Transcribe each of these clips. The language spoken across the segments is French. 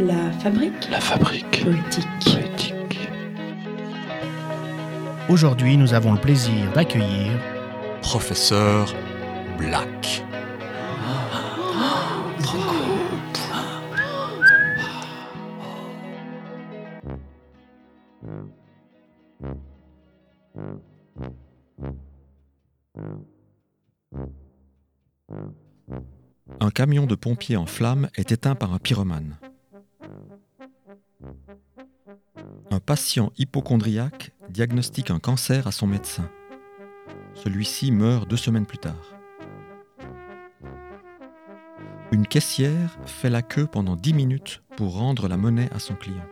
La fabrique La fabrique poétique. poétique. Aujourd'hui, nous avons le plaisir d'accueillir Professeur Black. Un camion de pompiers en flammes est éteint par un pyromane. Un patient hypochondriaque diagnostique un cancer à son médecin. Celui-ci meurt deux semaines plus tard. Une caissière fait la queue pendant dix minutes pour rendre la monnaie à son client.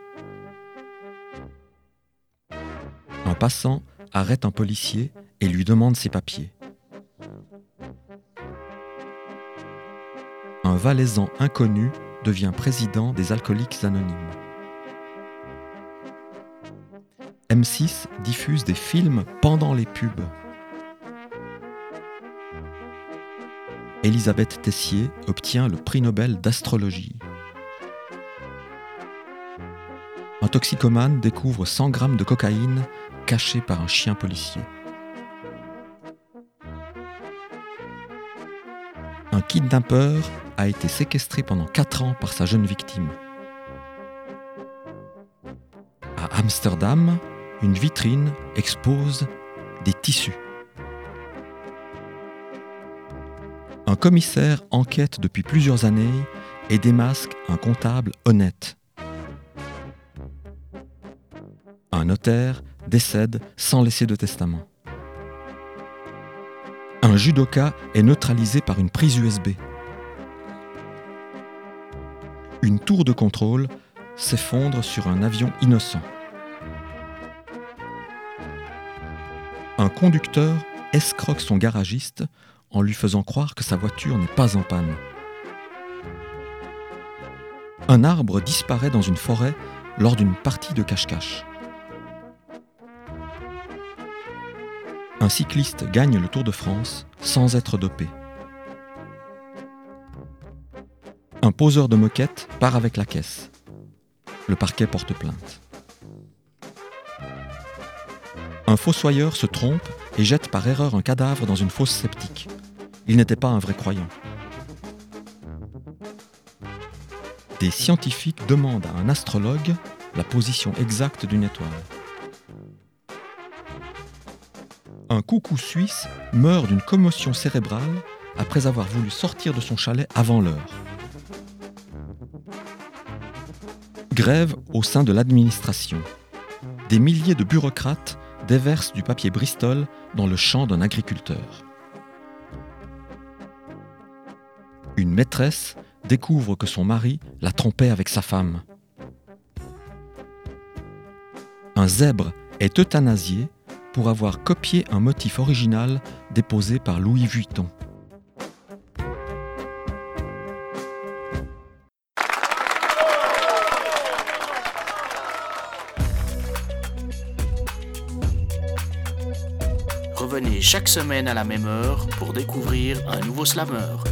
Un passant arrête un policier et lui demande ses papiers. Un valaisan inconnu devient président des alcooliques anonymes. M6 diffuse des films pendant les pubs. Elisabeth Tessier obtient le prix Nobel d'astrologie. Un toxicomane découvre 100 grammes de cocaïne cachée par un chien policier. Un kidnappeur a été séquestré pendant 4 ans par sa jeune victime. À Amsterdam, une vitrine expose des tissus. Un commissaire enquête depuis plusieurs années et démasque un comptable honnête. Un notaire décède sans laisser de testament. Un judoka est neutralisé par une prise USB. Une tour de contrôle s'effondre sur un avion innocent. Un conducteur escroque son garagiste en lui faisant croire que sa voiture n'est pas en panne. Un arbre disparaît dans une forêt lors d'une partie de cache-cache. Un cycliste gagne le Tour de France sans être dopé. Un poseur de moquette part avec la caisse. Le parquet porte plainte. Un fossoyeur se trompe et jette par erreur un cadavre dans une fosse septique. Il n'était pas un vrai croyant. Des scientifiques demandent à un astrologue la position exacte d'une étoile. Un coucou suisse meurt d'une commotion cérébrale après avoir voulu sortir de son chalet avant l'heure. Grève au sein de l'administration. Des milliers de bureaucrates déversent du papier Bristol dans le champ d'un agriculteur. Une maîtresse découvre que son mari la trompait avec sa femme. Un zèbre est euthanasié pour avoir copié un motif original déposé par Louis Vuitton. Revenez chaque semaine à la même heure pour découvrir un nouveau slameur.